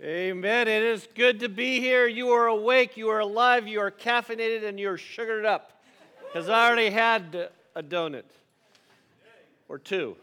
Amen. It is good to be here. You are awake, you are alive, you are caffeinated, and you're sugared up. Because I already had a donut or two.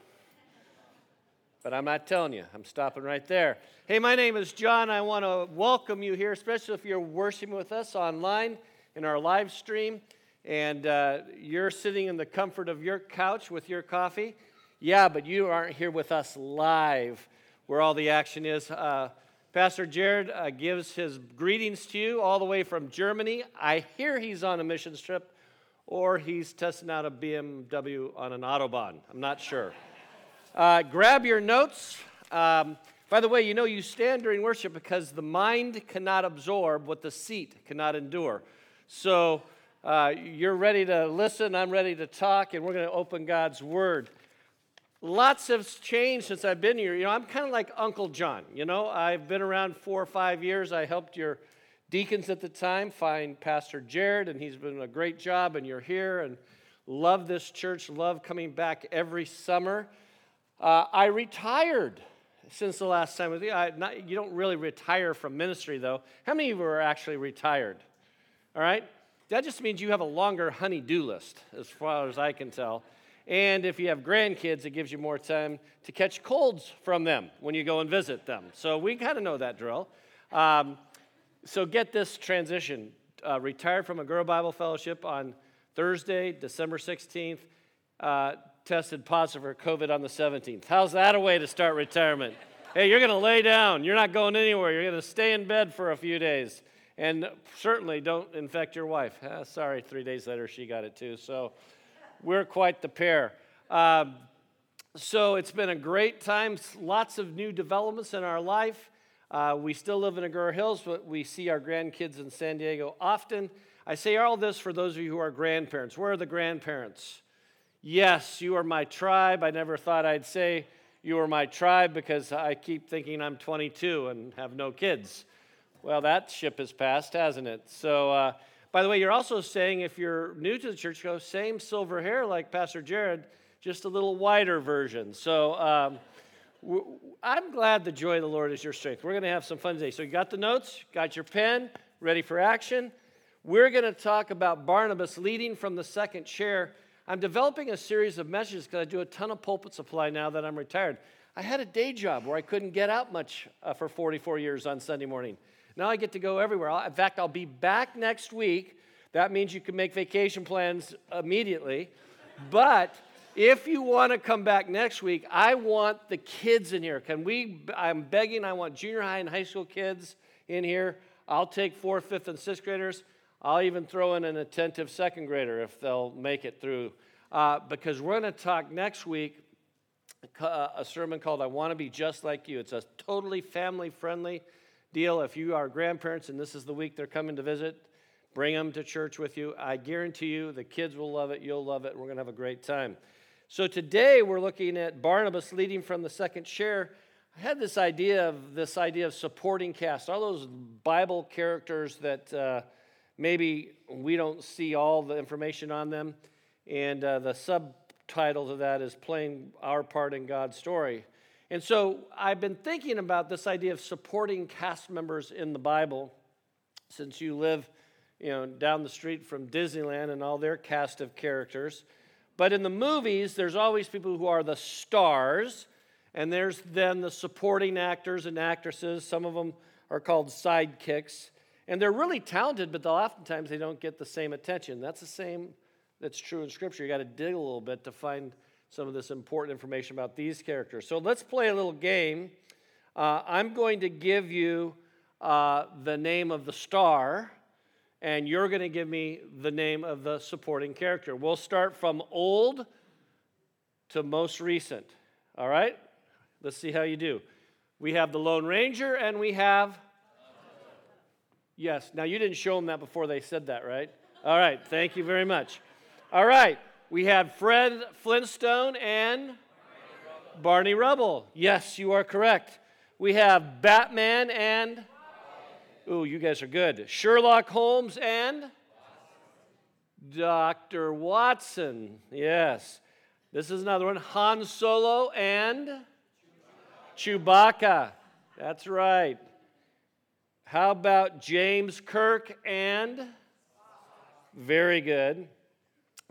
But I'm not telling you, I'm stopping right there. Hey, my name is John. I want to welcome you here, especially if you're worshiping with us online in our live stream and uh, you're sitting in the comfort of your couch with your coffee. Yeah, but you aren't here with us live where all the action is. Uh, Pastor Jared uh, gives his greetings to you all the way from Germany. I hear he's on a missions trip or he's testing out a BMW on an Autobahn. I'm not sure. Uh, grab your notes. Um, by the way, you know you stand during worship because the mind cannot absorb what the seat cannot endure. So uh, you're ready to listen, I'm ready to talk, and we're going to open God's Word lots have changed since I've been here. You know, I'm kind of like Uncle John. You know, I've been around four or five years. I helped your deacons at the time find Pastor Jared, and he's been a great job, and you're here, and love this church, love coming back every summer. Uh, I retired since the last time with you. I, not, you don't really retire from ministry, though. How many of you are actually retired? All right? That just means you have a longer honey-do list, as far as I can tell. And if you have grandkids, it gives you more time to catch colds from them when you go and visit them. So we kind of know that drill. Um, so get this transition. Uh, retired from Agoura Bible Fellowship on Thursday, December 16th. Uh, tested positive for COVID on the 17th. How's that a way to start retirement? hey, you're going to lay down. You're not going anywhere. You're going to stay in bed for a few days. And certainly don't infect your wife. Ah, sorry, three days later she got it too. So we're quite the pair. Um, so it's been a great time, lots of new developments in our life. Uh, we still live in Agoura Hills, but we see our grandkids in San Diego often. I say all this for those of you who are grandparents. Where are the grandparents? Yes, you are my tribe. I never thought I'd say you are my tribe because I keep thinking I'm 22 and have no kids. Well, that ship has passed, hasn't it? So, uh, by the way, you're also saying, if you're new to the church, go same silver hair like Pastor Jared, just a little wider version. So um, I'm glad the joy of the Lord is your strength. We're going to have some fun today. So you got the notes, got your pen, ready for action. We're going to talk about Barnabas leading from the second chair. I'm developing a series of messages because I do a ton of pulpit supply now that I'm retired. I had a day job where I couldn't get out much uh, for 44 years on Sunday morning. Now I get to go everywhere. In fact, I'll be back next week. That means you can make vacation plans immediately. But if you want to come back next week, I want the kids in here. Can we? I'm begging, I want junior high and high school kids in here. I'll take fourth, fifth, and sixth graders. I'll even throw in an attentive second grader if they'll make it through. Uh, because we're going to talk next week uh, a sermon called I Want to Be Just Like You. It's a totally family friendly deal. If you are grandparents and this is the week they're coming to visit, bring them to church with you. I guarantee you the kids will love it, you'll love it, we're going to have a great time. So today we're looking at Barnabas leading from the second chair. I had this idea of this idea of supporting cast, all those Bible characters that uh, maybe we don't see all the information on them, and uh, the subtitle to that is playing our part in God's story. And so I've been thinking about this idea of supporting cast members in the Bible since you live you know, down the street from Disneyland and all their cast of characters. But in the movies, there's always people who are the stars, and there's then the supporting actors and actresses. Some of them are called sidekicks. And they're really talented, but oftentimes they don't get the same attention. That's the same that's true in Scripture. You got to dig a little bit to find some of this important information about these characters. So let's play a little game. Uh, I'm going to give you uh, the name of the star, and you're going to give me the name of the supporting character. We'll start from old to most recent. All right? Let's see how you do. We have the Lone Ranger, and we have. Yes. Now, you didn't show them that before they said that, right? All right. Thank you very much. All right. We had Fred Flintstone and Barney Rubble. Yes, you are correct. We have Batman and. Ooh, you guys are good. Sherlock Holmes and. Dr. Watson. Yes. This is another one. Han Solo and. Chewbacca. That's right. How about James Kirk and? Very good.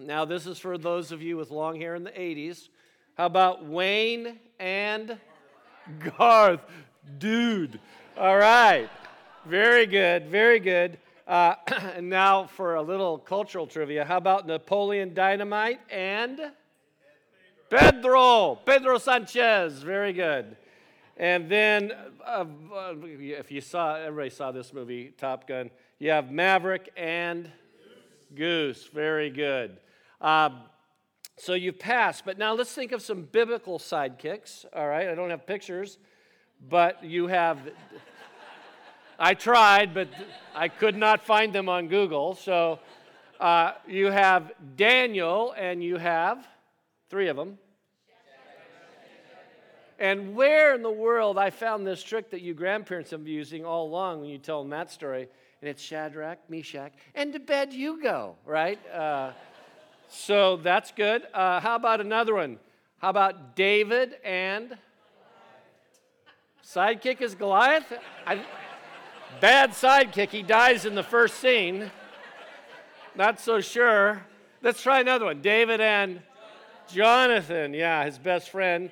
Now, this is for those of you with long hair in the 80s. How about Wayne and Garth? Dude. All right. Very good. Very good. Uh, and now for a little cultural trivia. How about Napoleon Dynamite and Pedro? Pedro Sanchez. Very good. And then, uh, uh, if you saw, everybody saw this movie, Top Gun. You have Maverick and Goose. Very good. Um, so you've passed, but now let's think of some biblical sidekicks. All right, I don't have pictures, but you have. I tried, but I could not find them on Google. So uh, you have Daniel, and you have three of them. And where in the world I found this trick that you grandparents have been using all along when you tell them that story, and it's Shadrach, Meshach, and to bed you go, right? Uh, so that's good. Uh, how about another one? How about David and sidekick is Goliath? I, bad sidekick. He dies in the first scene. Not so sure. Let's try another one. David and Jonathan. Yeah, his best friend.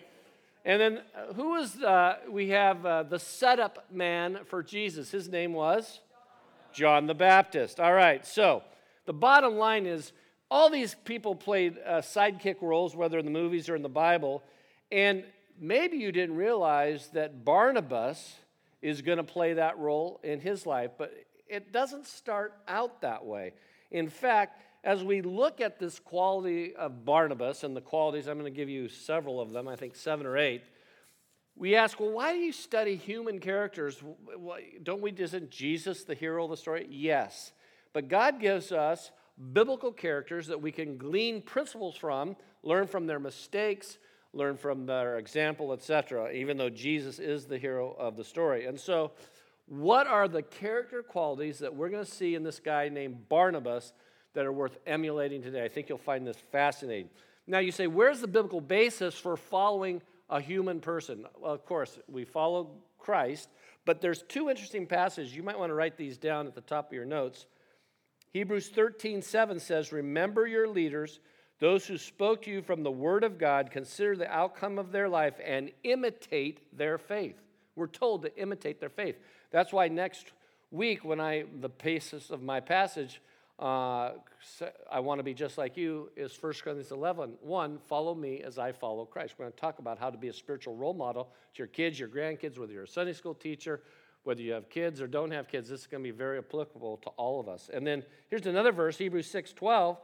And then uh, who was uh, we have uh, the setup man for Jesus? His name was John the Baptist. All right. So the bottom line is all these people played uh, sidekick roles, whether in the movies or in the Bible. And maybe you didn't realize that Barnabas is going to play that role in his life, but it doesn't start out that way. In fact, as we look at this quality of Barnabas and the qualities, I'm going to give you several of them, I think seven or eight. We ask, well, why do you study human characters? Don't we, isn't Jesus the hero of the story? Yes. But God gives us biblical characters that we can glean principles from, learn from their mistakes, learn from their example, etc., even though Jesus is the hero of the story. And so, what are the character qualities that we're going to see in this guy named Barnabas that are worth emulating today? I think you'll find this fascinating. Now, you say, where's the biblical basis for following a human person? Well, of course, we follow Christ, but there's two interesting passages. You might want to write these down at the top of your notes. Hebrews 13, 7 says, Remember your leaders, those who spoke to you from the word of God, consider the outcome of their life and imitate their faith. We're told to imitate their faith. That's why next week, when I, the basis of my passage, uh, I want to be just like you, is 1 Corinthians 11, 1, follow me as I follow Christ. We're going to talk about how to be a spiritual role model to your kids, your grandkids, whether you're a Sunday school teacher, whether you have kids or don't have kids, this is going to be very applicable to all of us. And then here's another verse, Hebrews 6 12.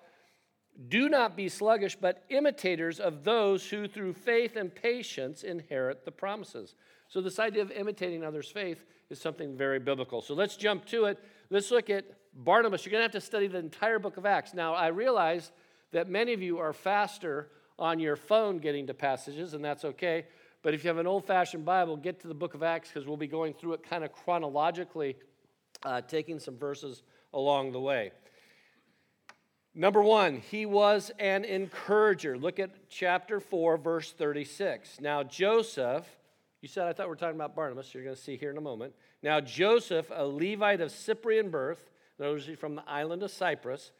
Do not be sluggish, but imitators of those who through faith and patience inherit the promises. So, this idea of imitating others' faith is something very biblical. So, let's jump to it. Let's look at Barnabas. You're going to have to study the entire book of Acts. Now, I realize that many of you are faster on your phone getting to passages, and that's okay. But if you have an old fashioned Bible, get to the book of Acts because we'll be going through it kind of chronologically, uh, taking some verses along the way. Number one, he was an encourager. Look at chapter 4, verse 36. Now, Joseph, you said I thought we were talking about Barnabas, you're going to see here in a moment. Now, Joseph, a Levite of Cyprian birth, those from the island of Cyprus,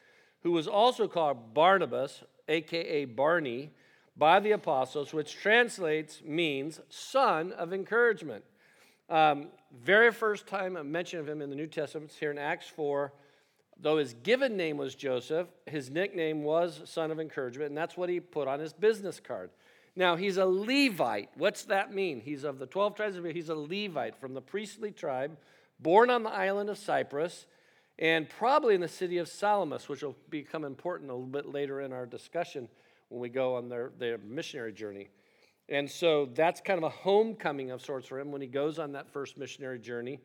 who was also called Barnabas, aka Barney, by the apostles, which translates means son of encouragement. Um, very first time a mention of him in the New Testament is here in Acts 4. Though his given name was Joseph, his nickname was son of encouragement, and that's what he put on his business card. Now, he's a Levite. What's that mean? He's of the 12 tribes of Israel. He's a Levite from the priestly tribe, born on the island of Cyprus, and probably in the city of Salamis, which will become important a little bit later in our discussion when we go on their, their missionary journey. And so that's kind of a homecoming of sorts for him when he goes on that first missionary journey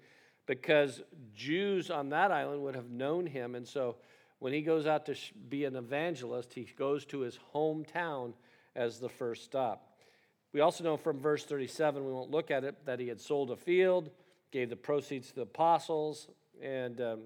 because Jews on that island would have known him. And so when he goes out to be an evangelist, he goes to his hometown as the first stop. We also know from verse 37, we won't look at it, that he had sold a field, gave the proceeds to the apostles, and um,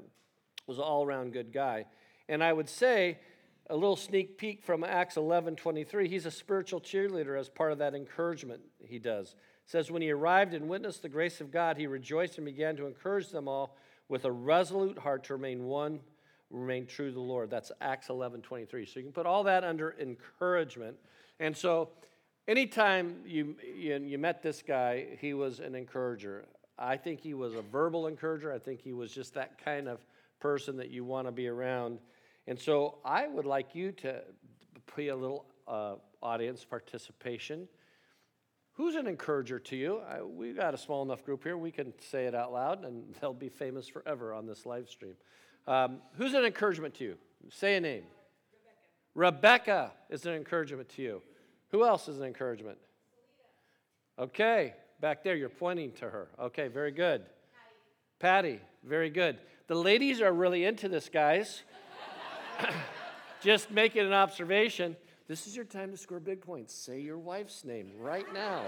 was an all around good guy. And I would say a little sneak peek from Acts 11 23. He's a spiritual cheerleader as part of that encouragement he does. says, When he arrived and witnessed the grace of God, he rejoiced and began to encourage them all with a resolute heart to remain one, remain true to the Lord. That's Acts 11 23. So you can put all that under encouragement. And so anytime you, you, you met this guy, he was an encourager. I think he was a verbal encourager. I think he was just that kind of person that you want to be around. And so I would like you to be a little uh, audience participation. Who's an encourager to you? I, we've got a small enough group here. We can say it out loud, and they'll be famous forever on this live stream. Um, who's an encouragement to you? Say a name. Rebecca. Rebecca is an encouragement to you. Who else is an encouragement? Okay, back there, you're pointing to her. Okay, very good. Patty, Patty very good. The ladies are really into this, guys. Just making an observation. This is your time to score big points. Say your wife's name right now.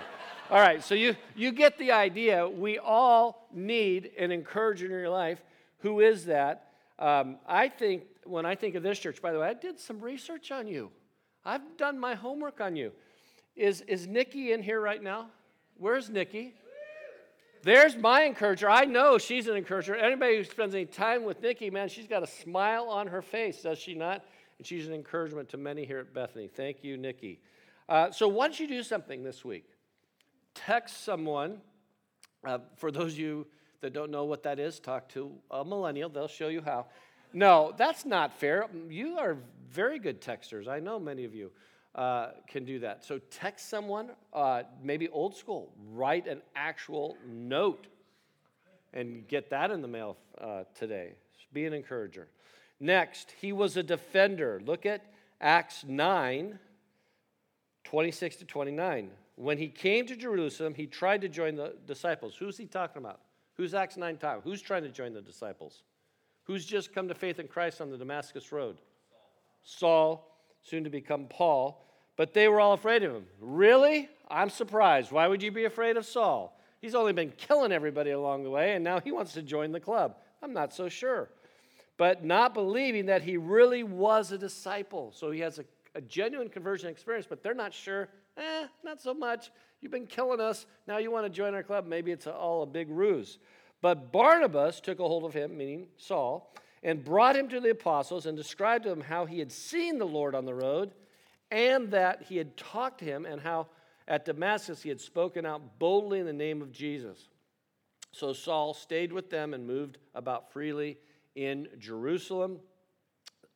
all right, so you, you get the idea. We all need an encourager in your life. Who is that? Um, I think, when I think of this church, by the way, I did some research on you. I've done my homework on you. Is, is Nikki in here right now? Where's Nikki? There's my encourager. I know she's an encourager. Anybody who spends any time with Nikki, man, she's got a smile on her face, does she not? And she's an encouragement to many here at Bethany. Thank you, Nikki. Uh, so, why don't you do something this week? Text someone. Uh, for those of you that don't know what that is, talk to a millennial. They'll show you how. No, that's not fair. You are very good texters. I know many of you uh, can do that. So text someone, uh, maybe old school, write an actual note and get that in the mail uh, today. Be an encourager. Next, he was a defender. Look at Acts 9, 26 to 29. When he came to Jerusalem, he tried to join the disciples. Who's he talking about? Who's Acts 9 talking? Who's trying to join the disciples? Who's just come to faith in Christ on the Damascus Road? Saul, soon to become Paul. But they were all afraid of him. Really? I'm surprised. Why would you be afraid of Saul? He's only been killing everybody along the way, and now he wants to join the club. I'm not so sure. But not believing that he really was a disciple. So he has a, a genuine conversion experience, but they're not sure. Eh, not so much. You've been killing us. Now you want to join our club. Maybe it's all a big ruse. But Barnabas took a hold of him, meaning Saul, and brought him to the apostles and described to them how he had seen the Lord on the road and that he had talked to him and how at Damascus he had spoken out boldly in the name of Jesus. So Saul stayed with them and moved about freely in Jerusalem,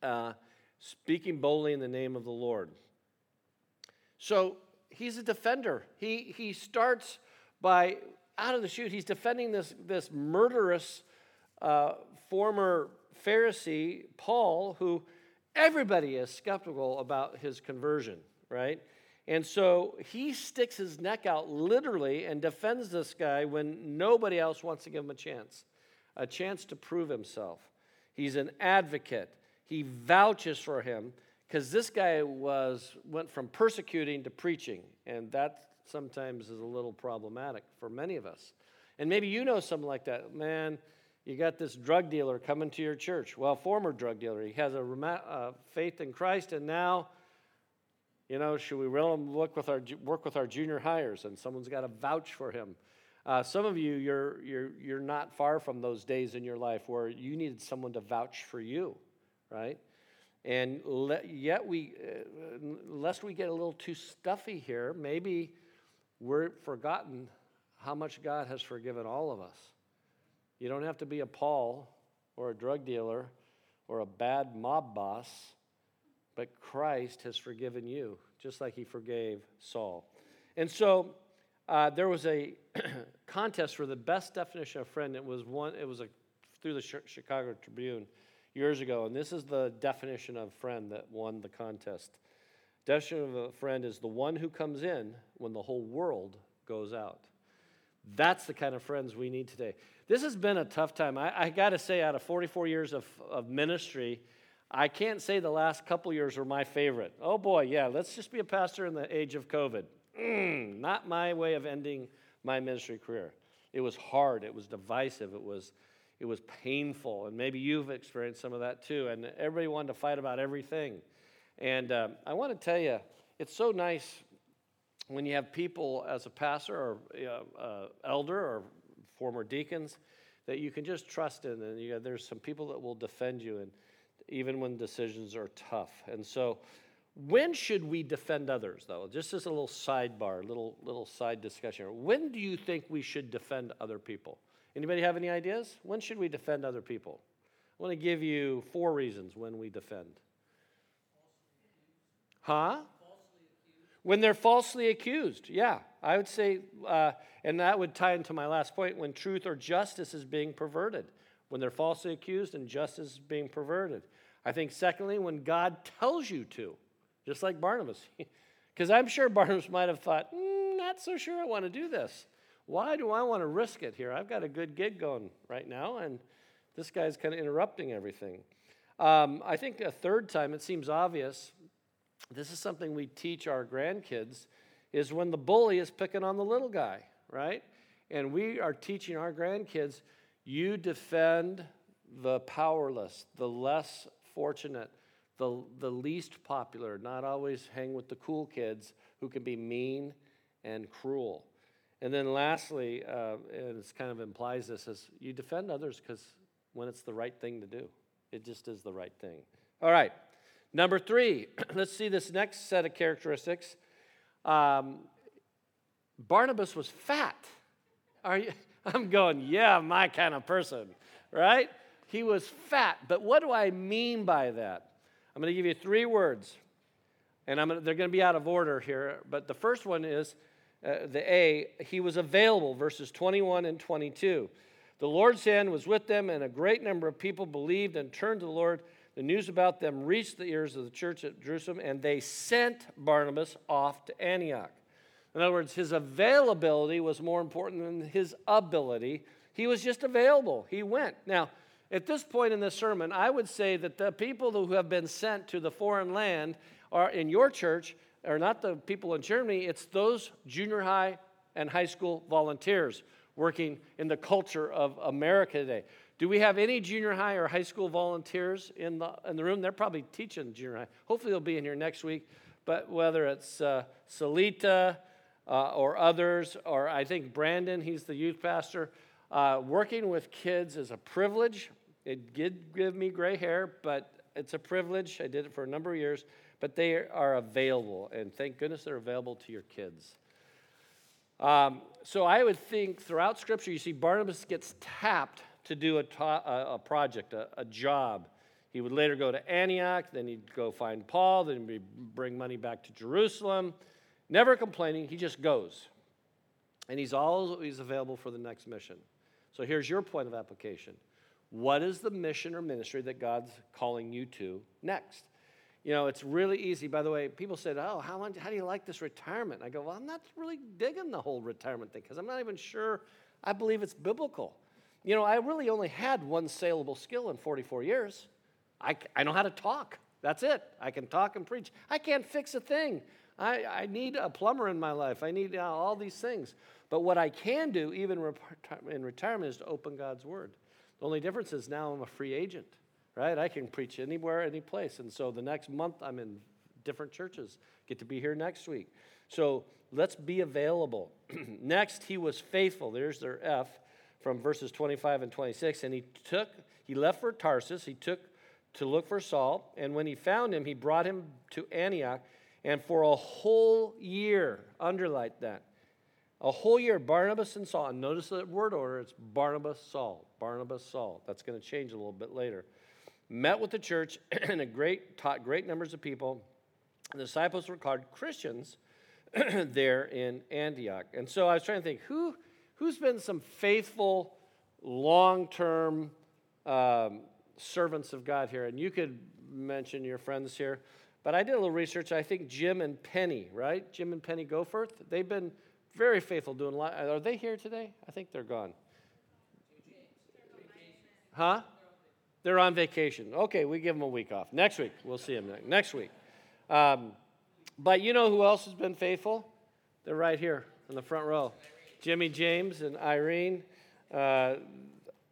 uh, speaking boldly in the name of the Lord. So he's a defender. He, he starts by, out of the chute, he's defending this, this murderous uh, former Pharisee, Paul, who everybody is skeptical about his conversion, right? And so he sticks his neck out literally and defends this guy when nobody else wants to give him a chance, a chance to prove himself. He's an advocate. He vouches for him because this guy was went from persecuting to preaching, and that sometimes is a little problematic for many of us. And maybe you know something like that, man you got this drug dealer coming to your church. Well, former drug dealer. He has a uh, faith in Christ, and now, you know, should we really look with our, work with our junior hires? And someone's got to vouch for him. Uh, some of you, you're, you're, you're not far from those days in your life where you needed someone to vouch for you, right? And le- yet, we, uh, lest we get a little too stuffy here, maybe we're forgotten how much God has forgiven all of us. You don't have to be a Paul or a drug dealer or a bad mob boss, but Christ has forgiven you, just like he forgave Saul. And so uh, there was a contest for the best definition of friend. It was one. It was a, through the Chicago Tribune years ago, and this is the definition of friend that won the contest. Definition of a friend is the one who comes in when the whole world goes out. That's the kind of friends we need today. This has been a tough time. I, I got to say, out of 44 years of, of ministry, I can't say the last couple years were my favorite. Oh boy, yeah, let's just be a pastor in the age of COVID. Mm, not my way of ending my ministry career. It was hard, it was divisive, it was, it was painful, and maybe you've experienced some of that too. And everybody wanted to fight about everything. And um, I want to tell you, it's so nice when you have people as a pastor or uh, elder or former deacons that you can just trust in, and you, there's some people that will defend you, and even when decisions are tough. And so, when should we defend others, though? Just as a little sidebar, little little side discussion. When do you think we should defend other people? Anybody have any ideas? When should we defend other people? I want to give you four reasons when we defend. Huh? When they're falsely accused, yeah, I would say, uh, and that would tie into my last point when truth or justice is being perverted. When they're falsely accused and justice is being perverted. I think, secondly, when God tells you to, just like Barnabas. Because I'm sure Barnabas might have thought, mm, not so sure I want to do this. Why do I want to risk it here? I've got a good gig going right now, and this guy's kind of interrupting everything. Um, I think a third time, it seems obvious, this is something we teach our grandkids, is when the bully is picking on the little guy, right? And we are teaching our grandkids, you defend the powerless, the less fortunate, the, the least popular, not always hang with the cool kids who can be mean and cruel. And then lastly, uh, and it kind of implies this, is you defend others because when it's the right thing to do, it just is the right thing. All right. Number three, let's see this next set of characteristics. Um, Barnabas was fat. Are you? I'm going, yeah, my kind of person, right? He was fat. But what do I mean by that? I'm going to give you three words, and gonna, they're going to be out of order here. But the first one is uh, the A. He was available, verses 21 and 22. The Lord's hand was with them, and a great number of people believed and turned to the Lord. The news about them reached the ears of the church at Jerusalem, and they sent Barnabas off to Antioch. In other words, his availability was more important than his ability. He was just available. He went. Now, at this point in the sermon, I would say that the people who have been sent to the foreign land are in your church are not the people in Germany, it's those junior high and high school volunteers working in the culture of America today. Do we have any junior high or high school volunteers in the, in the room? They're probably teaching junior high. Hopefully, they'll be in here next week. But whether it's uh, Salita uh, or others, or I think Brandon, he's the youth pastor, uh, working with kids is a privilege. It did give me gray hair, but it's a privilege. I did it for a number of years. But they are available, and thank goodness they're available to your kids. Um, so I would think throughout Scripture, you see Barnabas gets tapped to do a, ta- a project, a, a, job. He would later go to Antioch, then he'd go find Paul, then he'd bring money back to Jerusalem. Never complaining, he just goes. And he's always available for the next mission. So here's your point of application What is the mission or ministry that God's calling you to next? You know, it's really easy. By the way, people said, Oh, how, long, how do you like this retirement? I go, Well, I'm not really digging the whole retirement thing because I'm not even sure I believe it's biblical. You know, I really only had one saleable skill in 44 years. I, I know how to talk. That's it. I can talk and preach. I can't fix a thing. I, I need a plumber in my life. I need uh, all these things. But what I can do, even in retirement, is to open God's word. The only difference is now I'm a free agent right? I can preach anywhere, any place. And so the next month I'm in different churches. Get to be here next week. So let's be available. next, he was faithful. There's their F from verses 25 and 26. And he took, he left for Tarsus. He took to look for Saul. And when he found him, he brought him to Antioch. And for a whole year, underline that, a whole year, Barnabas and Saul. And notice the word order, it's Barnabas, Saul. Barnabas, Saul. That's going to change a little bit later met with the church and a great taught great numbers of people. The disciples were called Christians there in Antioch. And so I was trying to think who who's been some faithful, long-term um, servants of God here, and you could mention your friends here. But I did a little research. I think Jim and Penny, right? Jim and Penny Goforth. They've been very faithful doing a lot. Are they here today? I think they're gone. Huh? They're on vacation. Okay, we give them a week off. Next week, we'll see them next week. Um, but you know who else has been faithful? They're right here in the front row Jimmy James and Irene. Uh,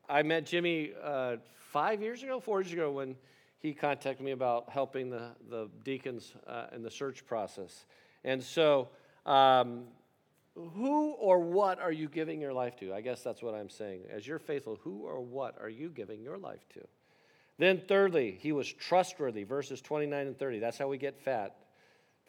I met Jimmy uh, five years ago, four years ago, when he contacted me about helping the, the deacons uh, in the search process. And so um, who or what are you giving your life to? I guess that's what I'm saying. As you're faithful, who or what are you giving your life to? Then, thirdly, he was trustworthy, verses 29 and 30. That's how we get fat.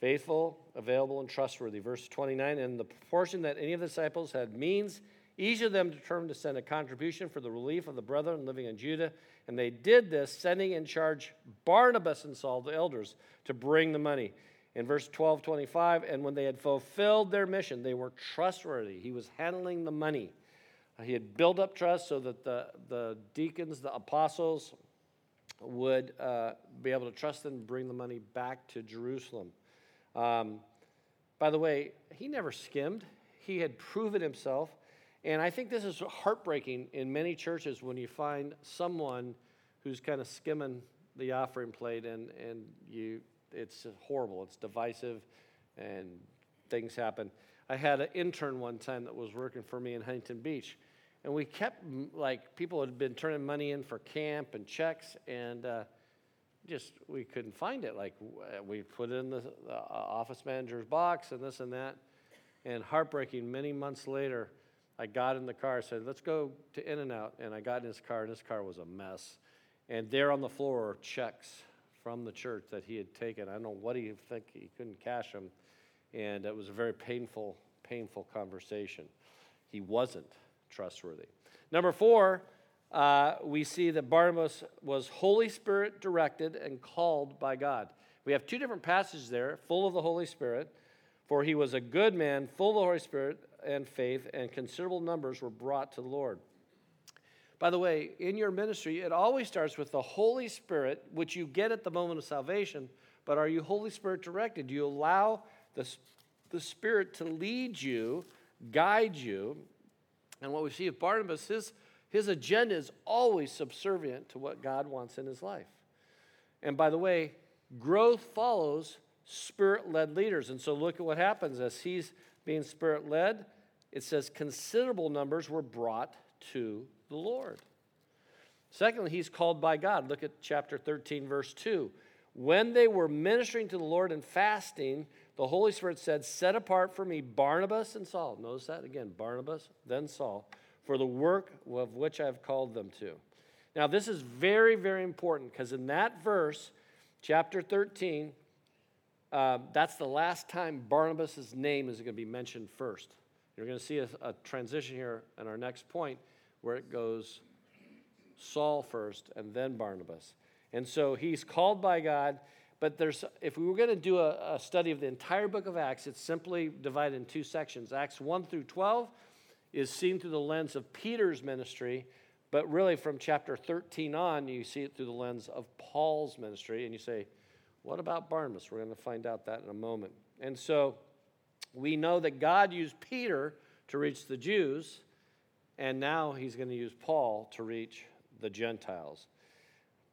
Faithful, available, and trustworthy. Verse 29 And the proportion that any of the disciples had means, each of them determined to send a contribution for the relief of the brethren living in Judah. And they did this, sending in charge Barnabas and Saul, the elders, to bring the money in verse 12 25 and when they had fulfilled their mission they were trustworthy he was handling the money he had built up trust so that the, the deacons the apostles would uh, be able to trust them and bring the money back to jerusalem um, by the way he never skimmed he had proven himself and i think this is heartbreaking in many churches when you find someone who's kind of skimming the offering plate and, and you it's horrible. It's divisive, and things happen. I had an intern one time that was working for me in Huntington Beach, and we kept like people had been turning money in for camp and checks, and uh, just we couldn't find it. Like uh, we put it in the, the uh, office manager's box and this and that, and heartbreaking. Many months later, I got in the car, said, "Let's go to In and Out," and I got in his car, and his car was a mess. And there on the floor are checks from the church that he had taken. I don't know what he think he couldn't cash them, and it was a very painful, painful conversation. He wasn't trustworthy. Number four, uh, we see that Barnabas was Holy Spirit directed and called by God. We have two different passages there, full of the Holy Spirit. For he was a good man, full of the Holy Spirit and faith, and considerable numbers were brought to the Lord. By the way, in your ministry, it always starts with the Holy Spirit, which you get at the moment of salvation. But are you Holy Spirit directed? Do you allow the, the Spirit to lead you, guide you? And what we see of Barnabas, his, his agenda is always subservient to what God wants in his life. And by the way, growth follows spirit led leaders. And so look at what happens as he's being spirit led. It says considerable numbers were brought to the Lord. Secondly, he's called by God. Look at chapter 13, verse 2. When they were ministering to the Lord and fasting, the Holy Spirit said, Set apart for me Barnabas and Saul. Notice that again Barnabas, then Saul, for the work of which I have called them to. Now, this is very, very important because in that verse, chapter 13, uh, that's the last time Barnabas' name is going to be mentioned first. You're going to see a, a transition here in our next point where it goes Saul first and then Barnabas. And so he's called by God, but there's if we were going to do a, a, study of the entire book of Acts, it's simply divided in two sections. Acts 1 through 12 is seen through the lens of Peter's ministry, but really from chapter 13 on, you see it through the lens of Paul's ministry. And you say, what about Barnabas? We're going to find out that in a moment. And so we know that God used Peter to reach the Jews and now he's going to use Paul to reach the Gentiles.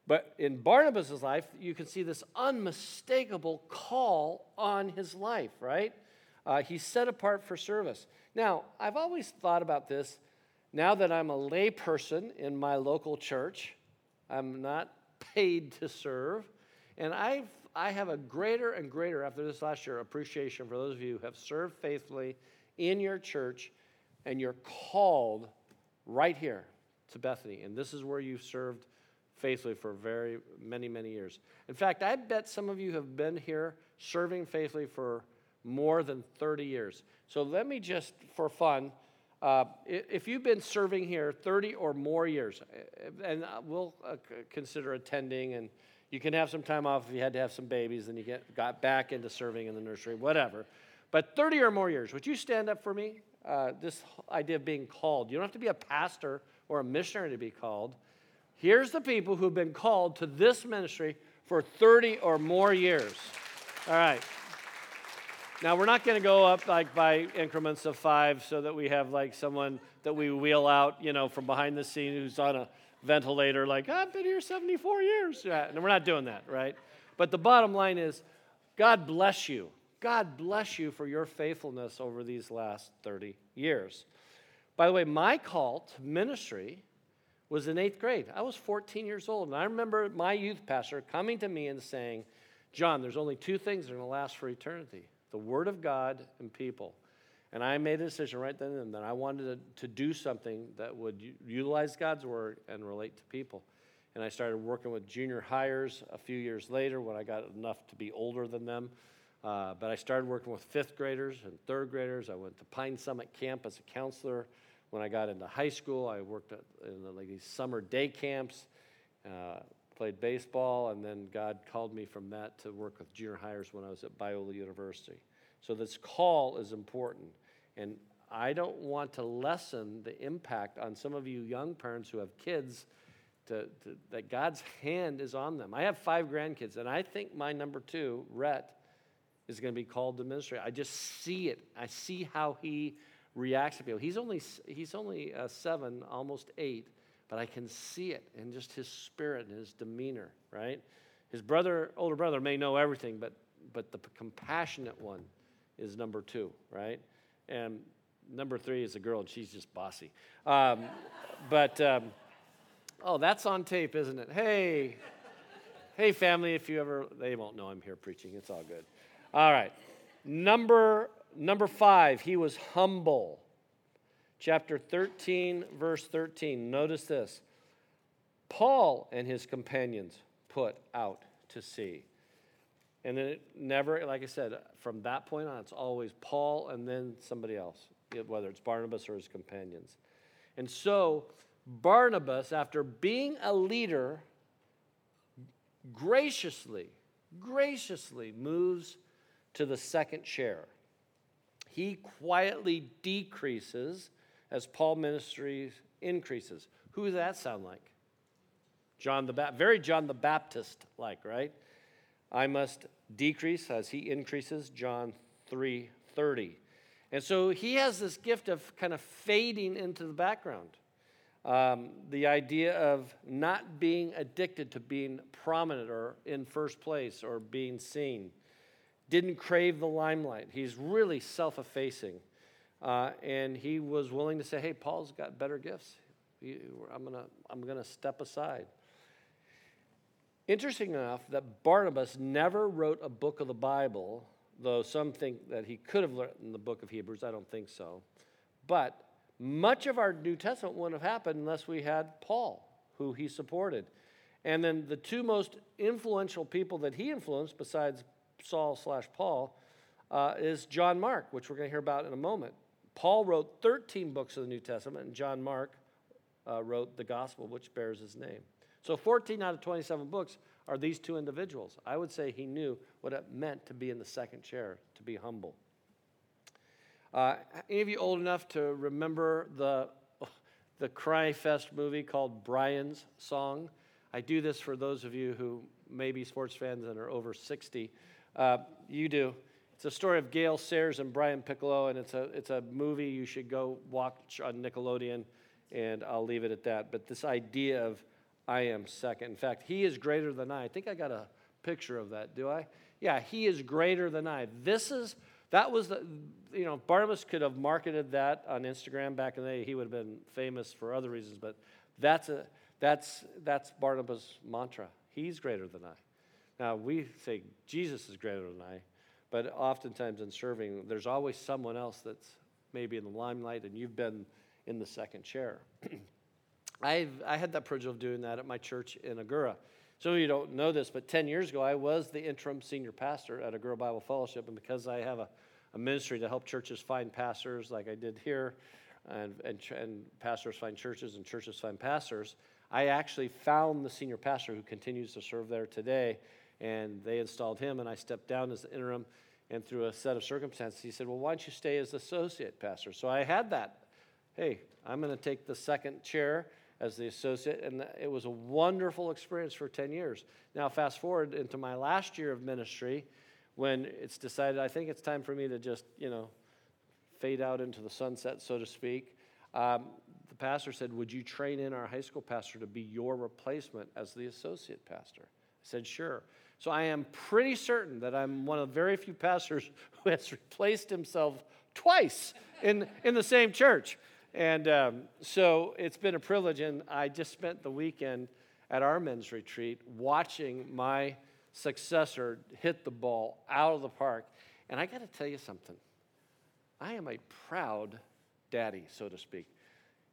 But in Barnabas' life, you can see this unmistakable call on his life, right? Uh, he's set apart for service. Now, I've always thought about this. Now that I'm a layperson in my local church, I'm not paid to serve. And I've, I have a greater and greater, after this last year, appreciation for those of you who have served faithfully in your church and you're called right here to Bethany. And this is where you've served faithfully for very many, many years. In fact, I bet some of you have been here serving faithfully for more than 30 years. So let me just, for fun, uh, if you've been serving here 30 or more years, and we'll uh, consider attending, and you can have some time off if you had to have some babies, and you get, got back into serving in the nursery, whatever. But 30 or more years, would you stand up for me? uh, this idea of being called. You don't have to be a pastor or a missionary to be called. Here's the people who've been called to this ministry for 30 or more years. All right. Now, we're not going to go up like by increments of five so that we have like someone that we wheel out, you know, from behind the scene who's on a ventilator, like, I've been here 74 years. Yeah, and we're not doing that, right? But the bottom line is, God bless you God bless you for your faithfulness over these last 30 years. By the way, my call to ministry was in eighth grade. I was 14 years old, and I remember my youth pastor coming to me and saying, John, there's only two things that are going to last for eternity the Word of God and people. And I made a decision right then and then I wanted to, to do something that would utilize God's Word and relate to people. And I started working with junior hires a few years later when I got enough to be older than them. Uh, but I started working with fifth graders and third graders. I went to Pine Summit Camp as a counselor. When I got into high school, I worked at, in the, like these summer day camps, uh, played baseball, and then God called me from that to work with junior hires when I was at Biola University. So this call is important. And I don't want to lessen the impact on some of you young parents who have kids to, to, that God's hand is on them. I have five grandkids, and I think my number two, Rhett, is going to be called to ministry. I just see it. I see how he reacts to people. He's only, he's only uh, seven, almost eight, but I can see it in just his spirit and his demeanor, right? His brother, older brother, may know everything, but, but the compassionate one is number two, right? And number three is a girl, and she's just bossy. Um, but, um, oh, that's on tape, isn't it? Hey, hey, family, if you ever, they won't know I'm here preaching. It's all good. All right. Number number 5, he was humble. Chapter 13 verse 13. Notice this. Paul and his companions put out to sea. And then it never, like I said, from that point on, it's always Paul and then somebody else, whether it's Barnabas or his companions. And so, Barnabas, after being a leader, graciously, graciously moves to the second chair. He quietly decreases as Paul ministry increases. Who does that sound like? John the Baptist, very John the Baptist like, right? I must decrease as he increases, John 3:30. And so he has this gift of kind of fading into the background. Um, the idea of not being addicted to being prominent or in first place or being seen didn't crave the limelight. He's really self effacing. Uh, and he was willing to say, hey, Paul's got better gifts. I'm going to I'm going to step aside. Interesting enough that Barnabas never wrote a book of the Bible, though some think that he could have written the book of Hebrews. I don't think so. But much of our New Testament wouldn't have happened unless we had Paul, who he supported. And then the two most influential people that he influenced, besides Saul slash Paul, uh, is John Mark, which we're going to hear about in a moment. Paul wrote 13 books of the New Testament, and John Mark uh, wrote the Gospel, which bears his name. So 14 out of 27 books are these two individuals. I would say he knew what it meant to be in the second chair, to be humble. Uh, any of you old enough to remember the, the Cry Fest movie called Brian's Song? I do this for those of you who may be sports fans and are over 60. Uh, you do. It's a story of Gale Sayers and Brian Piccolo, and it's a, it's a movie you should go watch on Nickelodeon, and I'll leave it at that. But this idea of I am second. In fact, he is greater than I. I think I got a picture of that, do I? Yeah, he is greater than I. This is, that was the, you know, Barnabas could have marketed that on Instagram back in the day. He would have been famous for other reasons, but that's, a, that's, that's Barnabas' mantra. He's greater than I. Now, we say Jesus is greater than I, but oftentimes in serving, there's always someone else that's maybe in the limelight and you've been in the second chair. I've, I had that privilege of doing that at my church in Agoura. Some of you don't know this, but 10 years ago, I was the interim senior pastor at Agoura Bible Fellowship. And because I have a, a ministry to help churches find pastors, like I did here, and, and, and pastors find churches and churches find pastors, I actually found the senior pastor who continues to serve there today and they installed him, and I stepped down as the interim. And through a set of circumstances, he said, Well, why don't you stay as associate pastor? So I had that. Hey, I'm going to take the second chair as the associate, and it was a wonderful experience for 10 years. Now, fast forward into my last year of ministry when it's decided I think it's time for me to just, you know, fade out into the sunset, so to speak. Um, the pastor said, Would you train in our high school pastor to be your replacement as the associate pastor? I said, Sure. So I am pretty certain that I'm one of the very few pastors who has replaced himself twice in, in the same church. And um, so it's been a privilege. And I just spent the weekend at our men's retreat watching my successor hit the ball out of the park. And I got to tell you something. I am a proud daddy, so to speak,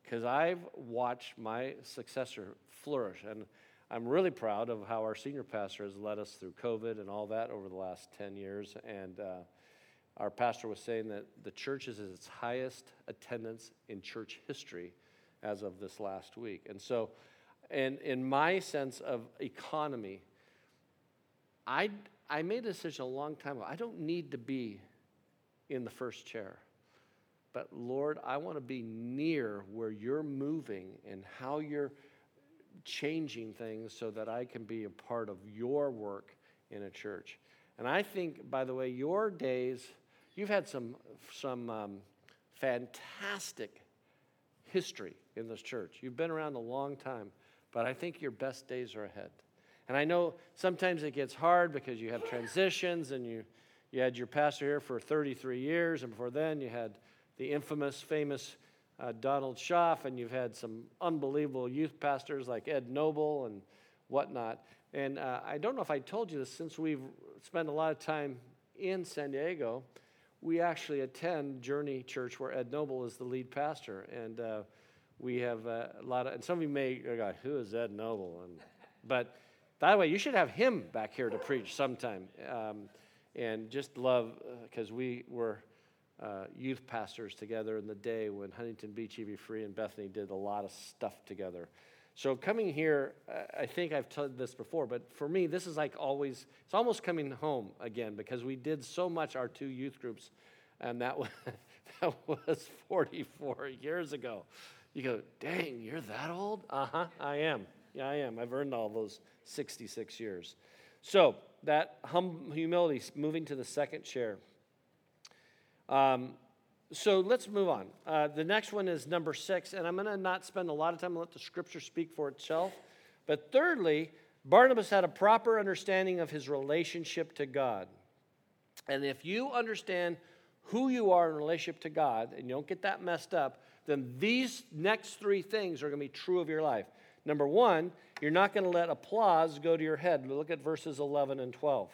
because I've watched my successor flourish. And I'm really proud of how our senior pastor has led us through COVID and all that over the last 10 years. And uh, our pastor was saying that the church is at its highest attendance in church history as of this last week. And so, and in my sense of economy, I, I made a decision a long time ago. I don't need to be in the first chair. But Lord, I want to be near where you're moving and how you're changing things so that I can be a part of your work in a church. And I think, by the way, your days, you've had some, some um, fantastic history in this church. You've been around a long time, but I think your best days are ahead. And I know sometimes it gets hard because you have transitions and you, you had your pastor here for 33 years, and before then you had the infamous, famous uh, Donald Schaff, and you've had some unbelievable youth pastors like Ed Noble and whatnot. And uh, I don't know if I told you this, since we've spent a lot of time in San Diego, we actually attend Journey Church where Ed Noble is the lead pastor. And uh, we have uh, a lot of, and some of you may go, who is Ed Noble? And, but by the way, you should have him back here to preach sometime. Um, and just love, because uh, we were uh, youth pastors together in the day when Huntington Beach EV Free and Bethany did a lot of stuff together. So coming here, I think I've told this before, but for me, this is like always, it's almost coming home again because we did so much, our two youth groups, and that was, that was 44 years ago. You go, dang, you're that old? Uh huh, I am. Yeah, I am. I've earned all those 66 years. So that hum- humility, moving to the second chair. Um, so let's move on. Uh, the next one is number six, and I'm going to not spend a lot of time and let the scripture speak for itself. But thirdly, Barnabas had a proper understanding of his relationship to God. And if you understand who you are in relationship to God and you don't get that messed up, then these next three things are going to be true of your life. Number one, you're not going to let applause go to your head. Look at verses 11 and 12.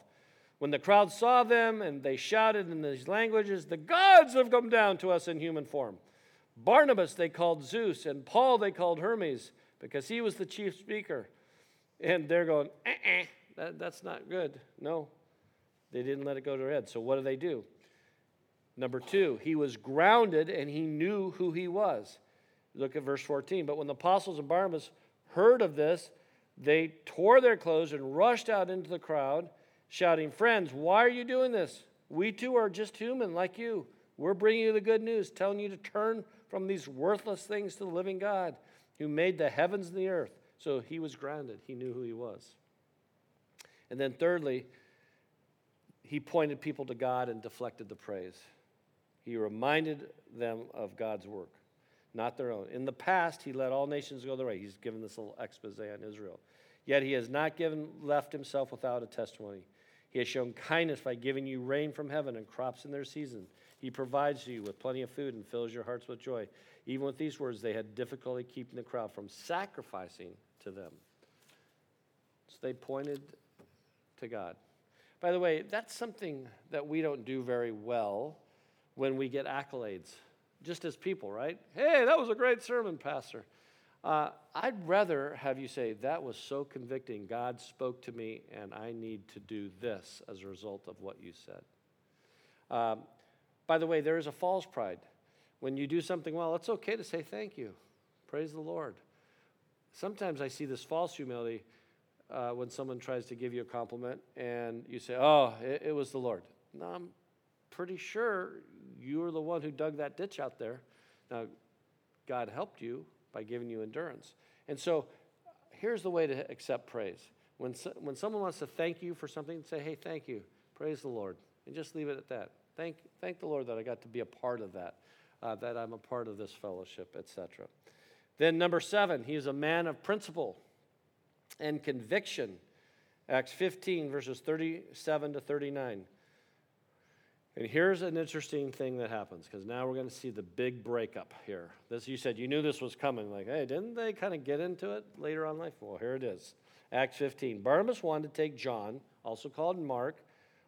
When the crowd saw them and they shouted in these languages, The gods have come down to us in human form. Barnabas they called Zeus, and Paul they called Hermes because he was the chief speaker. And they're going, eh, that, that's not good. No, they didn't let it go to their head. So what do they do? Number two, he was grounded and he knew who he was. Look at verse 14. But when the apostles and Barnabas heard of this, they tore their clothes and rushed out into the crowd shouting, Friends, why are you doing this? We too are just human like you. We're bringing you the good news, telling you to turn from these worthless things to the living God who made the heavens and the earth. So he was grounded, he knew who he was. And then, thirdly, he pointed people to God and deflected the praise. He reminded them of God's work, not their own. In the past, he let all nations go their way. He's given this little expose on Israel. Yet he has not given, left himself without a testimony. He has shown kindness by giving you rain from heaven and crops in their season. He provides you with plenty of food and fills your hearts with joy. Even with these words, they had difficulty keeping the crowd from sacrificing to them. So they pointed to God. By the way, that's something that we don't do very well when we get accolades, just as people, right? Hey, that was a great sermon, Pastor. Uh, I'd rather have you say, That was so convicting. God spoke to me, and I need to do this as a result of what you said. Um, by the way, there is a false pride. When you do something well, it's okay to say thank you. Praise the Lord. Sometimes I see this false humility uh, when someone tries to give you a compliment and you say, Oh, it, it was the Lord. No, I'm pretty sure you were the one who dug that ditch out there. Now, God helped you, by giving you endurance. And so here's the way to accept praise. When, so, when someone wants to thank you for something, say, hey, thank you. Praise the Lord. And just leave it at that. Thank, thank the Lord that I got to be a part of that, uh, that I'm a part of this fellowship, etc. Then, number seven, he's a man of principle and conviction. Acts 15, verses 37 to 39. And here's an interesting thing that happens because now we're going to see the big breakup here. This you said you knew this was coming. Like, hey, didn't they kind of get into it later on life? Well, here it is. Acts 15. Barnabas wanted to take John, also called Mark,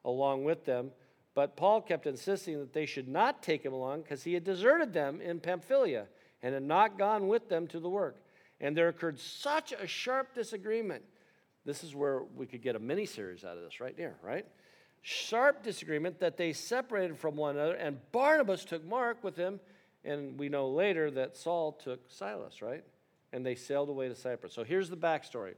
along with them, But Paul kept insisting that they should not take him along because he had deserted them in Pamphylia and had not gone with them to the work. And there occurred such a sharp disagreement. This is where we could get a mini series out of this right here, right? Sharp disagreement that they separated from one another, and Barnabas took Mark with him, and we know later that Saul took Silas, right? And they sailed away to Cyprus. So here's the backstory.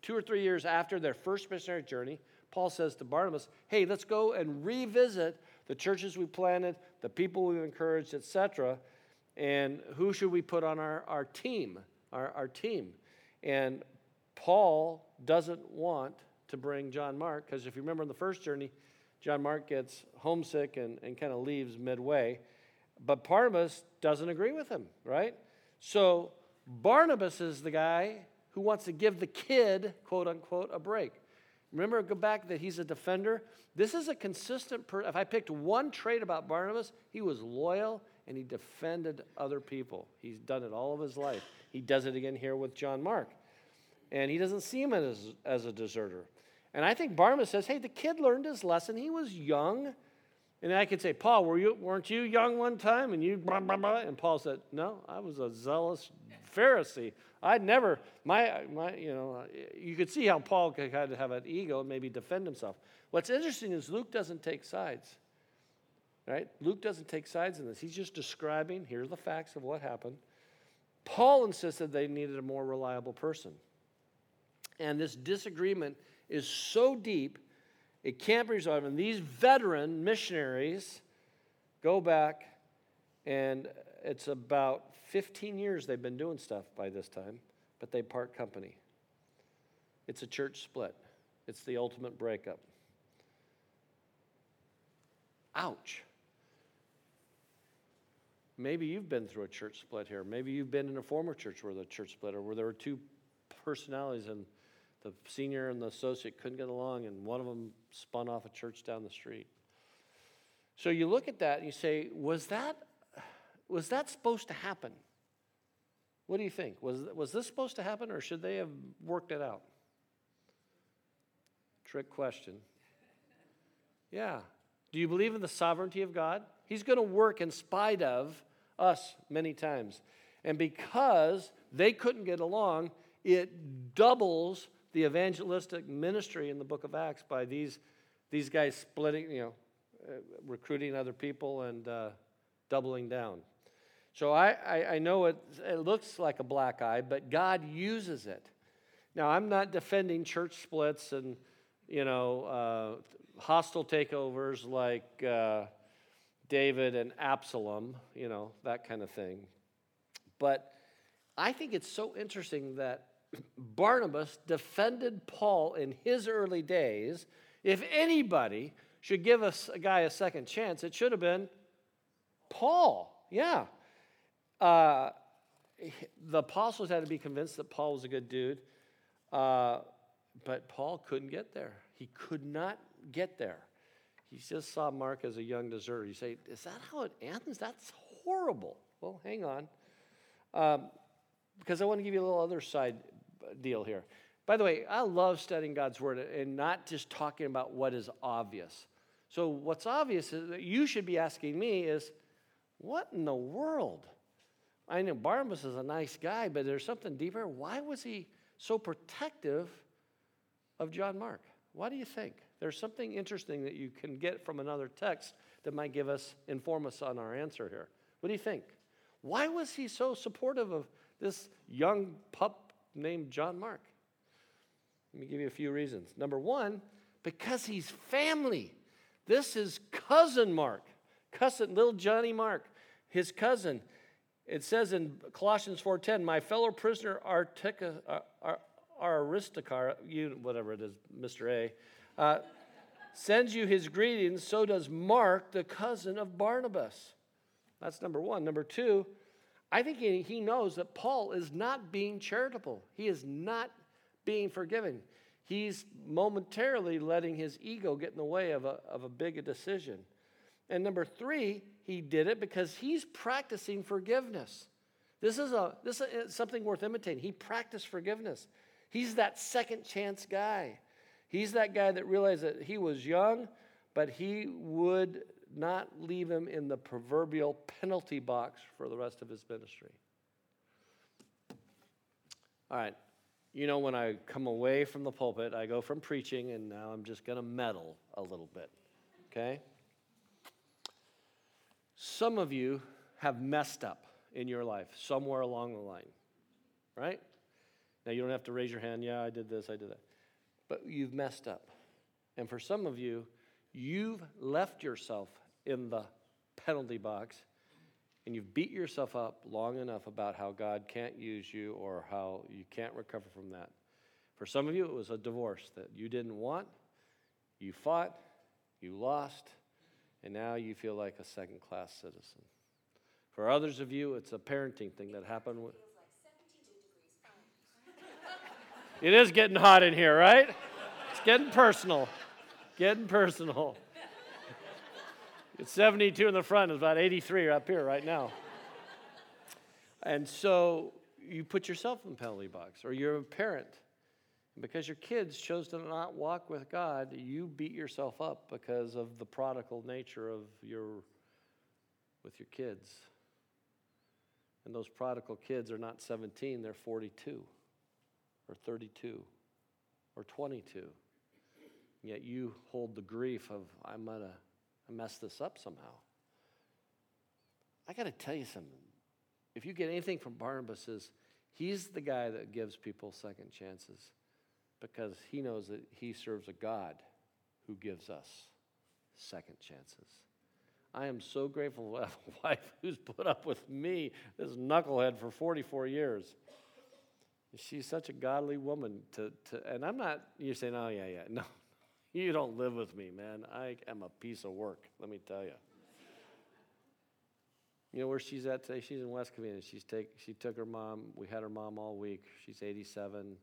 Two or three years after their first missionary journey, Paul says to Barnabas, Hey, let's go and revisit the churches we planted, the people we've encouraged, etc. And who should we put on our, our team? Our, our team. And Paul doesn't want to bring John Mark, because if you remember in the first journey, John Mark gets homesick and, and kind of leaves midway. But Barnabas doesn't agree with him, right? So Barnabas is the guy who wants to give the kid, quote unquote, a break. Remember, go back that he's a defender. This is a consistent. Per- if I picked one trait about Barnabas, he was loyal and he defended other people. He's done it all of his life. He does it again here with John Mark, and he doesn't see him as as a deserter. And I think Barnabas says, "Hey, the kid learned his lesson. He was young." And I could say, Paul, were you, weren't you young one time? And you, blah, blah, blah. And Paul said, No, I was a zealous Pharisee. I'd never, my, my, you know, you could see how Paul could kind of have an ego and maybe defend himself. What's interesting is Luke doesn't take sides, right? Luke doesn't take sides in this. He's just describing, here are the facts of what happened. Paul insisted they needed a more reliable person. And this disagreement is so deep, it can't be resolved. And these veteran missionaries go back, and it's about 15 years they've been doing stuff by this time, but they part company. It's a church split, it's the ultimate breakup. Ouch. Maybe you've been through a church split here. Maybe you've been in a former church where the church split, or where there were two personalities and the senior and the associate couldn't get along, and one of them spun off a church down the street. So you look at that and you say, was that was that supposed to happen? What do you think? Was, was this supposed to happen or should they have worked it out? Trick question. Yeah. Do you believe in the sovereignty of God? He's going to work in spite of us many times. And because they couldn't get along, it doubles the evangelistic ministry in the book of Acts by these, these guys splitting, you know, uh, recruiting other people and uh, doubling down. So I, I, I know it, it looks like a black eye, but God uses it. Now, I'm not defending church splits and, you know, uh, hostile takeovers like uh, David and Absalom, you know, that kind of thing. But I think it's so interesting that Barnabas defended Paul in his early days. If anybody should give a guy a second chance, it should have been Paul. Yeah. Uh, the apostles had to be convinced that Paul was a good dude, uh, but Paul couldn't get there. He could not get there. He just saw Mark as a young deserter. You say, Is that how it ends? That's horrible. Well, hang on. Um, because I want to give you a little other side deal here. By the way, I love studying God's word and not just talking about what is obvious. So, what's obvious is that you should be asking me is, what in the world? I know Barnabas is a nice guy, but there's something deeper. Why was he so protective of John Mark? Why do you think? There's something interesting that you can get from another text that might give us, inform us on our answer here. What do you think? Why was he so supportive of this young pup named John Mark? Let me give you a few reasons. Number one, because he's family. This is cousin Mark, cousin, little Johnny Mark, his cousin. It says in Colossians 4:10, "My fellow prisoner Artica, uh, Aristarchus, you whatever it is, Mr. A, uh, sends you his greetings. So does Mark, the cousin of Barnabas." That's number one. Number two, I think he, he knows that Paul is not being charitable. He is not being forgiving. He's momentarily letting his ego get in the way of a, of a big decision. And number three, he did it because he's practicing forgiveness. This is, a, this is something worth imitating. He practiced forgiveness. He's that second chance guy. He's that guy that realized that he was young, but he would not leave him in the proverbial penalty box for the rest of his ministry. All right, you know, when I come away from the pulpit, I go from preaching, and now I'm just going to meddle a little bit, okay? Some of you have messed up in your life somewhere along the line, right? Now, you don't have to raise your hand, yeah, I did this, I did that. But you've messed up. And for some of you, you've left yourself in the penalty box and you've beat yourself up long enough about how God can't use you or how you can't recover from that. For some of you, it was a divorce that you didn't want, you fought, you lost, and now you feel like a second class citizen. For others of you, it's a parenting thing that happened. With... it is getting hot in here, right? It's getting personal. Getting personal. It's 72 in the front, it's about 83 up here right now. And so you put yourself in penalty box, or you're a parent. Because your kids chose to not walk with God, you beat yourself up because of the prodigal nature of your with your kids. And those prodigal kids are not 17, they're 42 or 32 or 22. And Yet you hold the grief of, I'm going to I messed this up somehow. I got to tell you something. If you get anything from Barnabas, is he's the guy that gives people second chances because he knows that he serves a God who gives us second chances. I am so grateful to have a wife who's put up with me, this knucklehead, for 44 years. She's such a godly woman to, to and I'm not, you're saying, oh, yeah, yeah. No, you don't live with me, man. I am a piece of work, let me tell you. You know where she's at today? She's in West Covina. She's take, she took her mom. We had her mom all week. She's 87.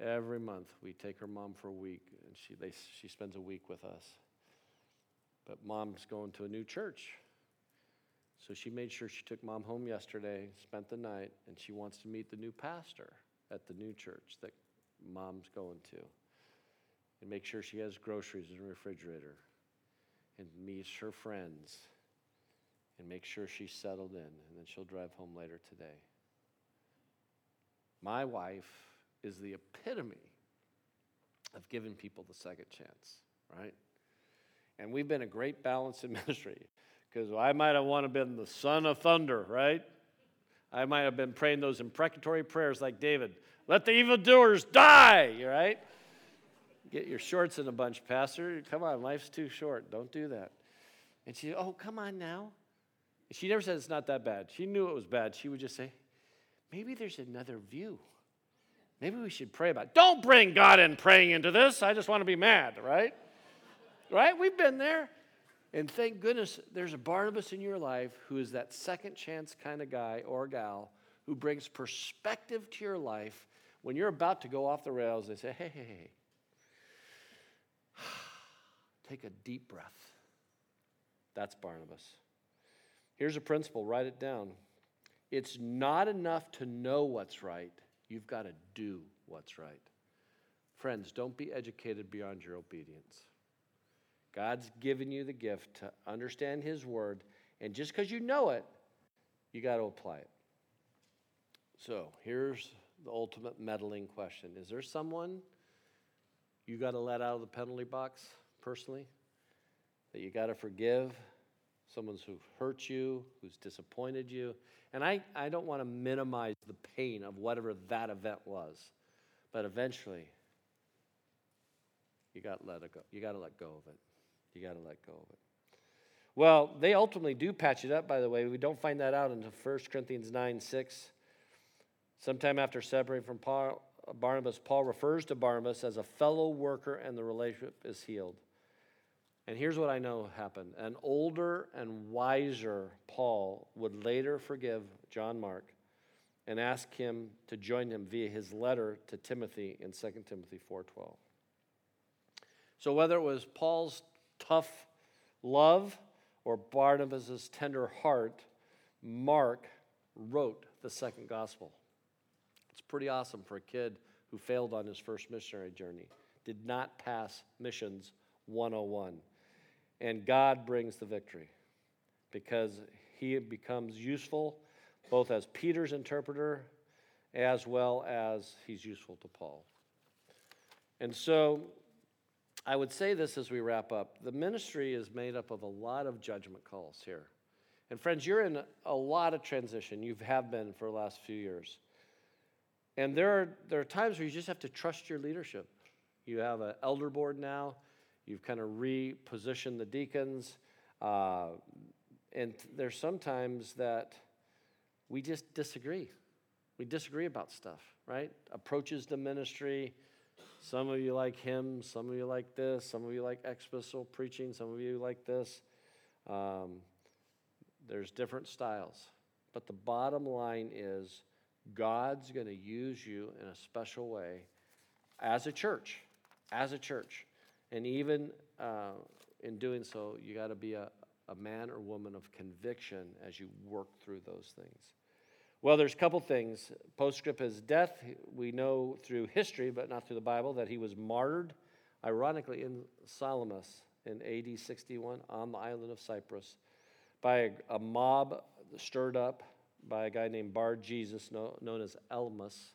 Every month we take her mom for a week, and she, they, she spends a week with us. But mom's going to a new church. So she made sure she took mom home yesterday, spent the night, and she wants to meet the new pastor at the new church that mom's going to and make sure she has groceries in the refrigerator and meets her friends and make sure she's settled in, and then she'll drive home later today. My wife is the epitome of giving people the second chance, right? And we've been a great balance in ministry because I might have wanted to been the son of thunder, right? I might have been praying those imprecatory prayers like David, let the evildoers die, right? Get your shorts in a bunch, Pastor. Come on, life's too short. Don't do that. And she, oh, come on now. She never said it's not that bad. She knew it was bad. She would just say, maybe there's another view. Maybe we should pray about it. Don't bring God in praying into this. I just want to be mad, right? right? We've been there. And thank goodness there's a Barnabas in your life who is that second chance kind of guy or gal who brings perspective to your life when you're about to go off the rails. They say, hey, hey, hey, Take a deep breath. That's Barnabas. Here's a principle write it down. It's not enough to know what's right, you've got to do what's right. Friends, don't be educated beyond your obedience. God's given you the gift to understand His word, and just because you know it, you got to apply it. So here's the ultimate meddling question Is there someone you got to let out of the penalty box? Personally, that you got to forgive someone who hurt you, who's disappointed you. And I, I don't want to minimize the pain of whatever that event was, but eventually, you got to let it go. You got to let go of it. You got to let go of it. Well, they ultimately do patch it up, by the way. We don't find that out until 1 Corinthians 9 6. Sometime after separating from Paul, Barnabas, Paul refers to Barnabas as a fellow worker, and the relationship is healed. And here's what I know happened an older and wiser Paul would later forgive John Mark and ask him to join him via his letter to Timothy in 2 Timothy 4:12. So whether it was Paul's tough love or Barnabas' tender heart, Mark wrote the second gospel. It's pretty awesome for a kid who failed on his first missionary journey, did not pass missions 101. And God brings the victory because he becomes useful both as Peter's interpreter as well as he's useful to Paul. And so I would say this as we wrap up the ministry is made up of a lot of judgment calls here. And friends, you're in a lot of transition. You have been for the last few years. And there are, there are times where you just have to trust your leadership. You have an elder board now, you've kind of repositioned the deacons. Uh, and there's sometimes that we just disagree. We disagree about stuff, right? Approaches to ministry. Some of you like hymns, some of you like this, some of you like expositional preaching, some of you like this. Um, there's different styles. But the bottom line is God's going to use you in a special way as a church, as a church. And even uh, in doing so, you got to be a, a man or woman of conviction as you work through those things. Well, there's a couple things. Postscript his death, we know through history, but not through the Bible, that he was martyred, ironically, in Salamis in AD 61 on the island of Cyprus by a, a mob stirred up by a guy named Bar Jesus, no, known as Elymas,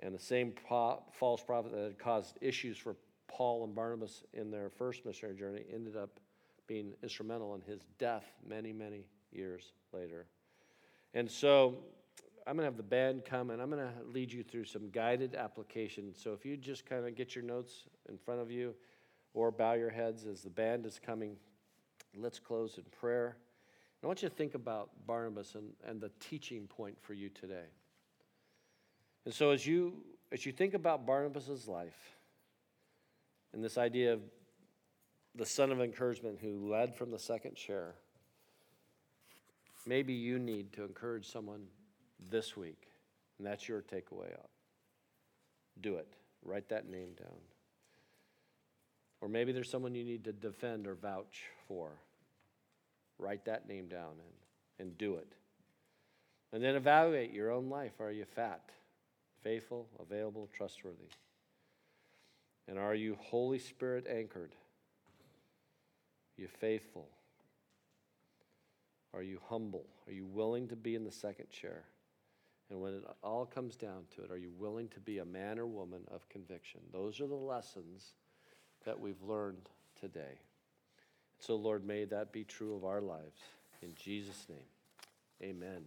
and the same false prophet that had caused issues for Paul and Barnabas in their first missionary journey ended up being instrumental in his death many, many years later. And so I'm going to have the band come and I'm going to lead you through some guided application. So if you just kind of get your notes in front of you or bow your heads as the band is coming, let's close in prayer. I want you to think about Barnabas and, and the teaching point for you today. And so as you as you think about Barnabas' life and this idea of the son of encouragement who led from the second chair, maybe you need to encourage someone this week, and that's your takeaway out. Do it. Write that name down. Or maybe there's someone you need to defend or vouch for. Write that name down and, and do it. And then evaluate your own life. Are you fat, faithful, available, trustworthy? And are you Holy Spirit anchored? Are you faithful? Are you humble? Are you willing to be in the second chair? And when it all comes down to it, are you willing to be a man or woman of conviction? Those are the lessons that we've learned today. So, Lord, may that be true of our lives. In Jesus' name, amen.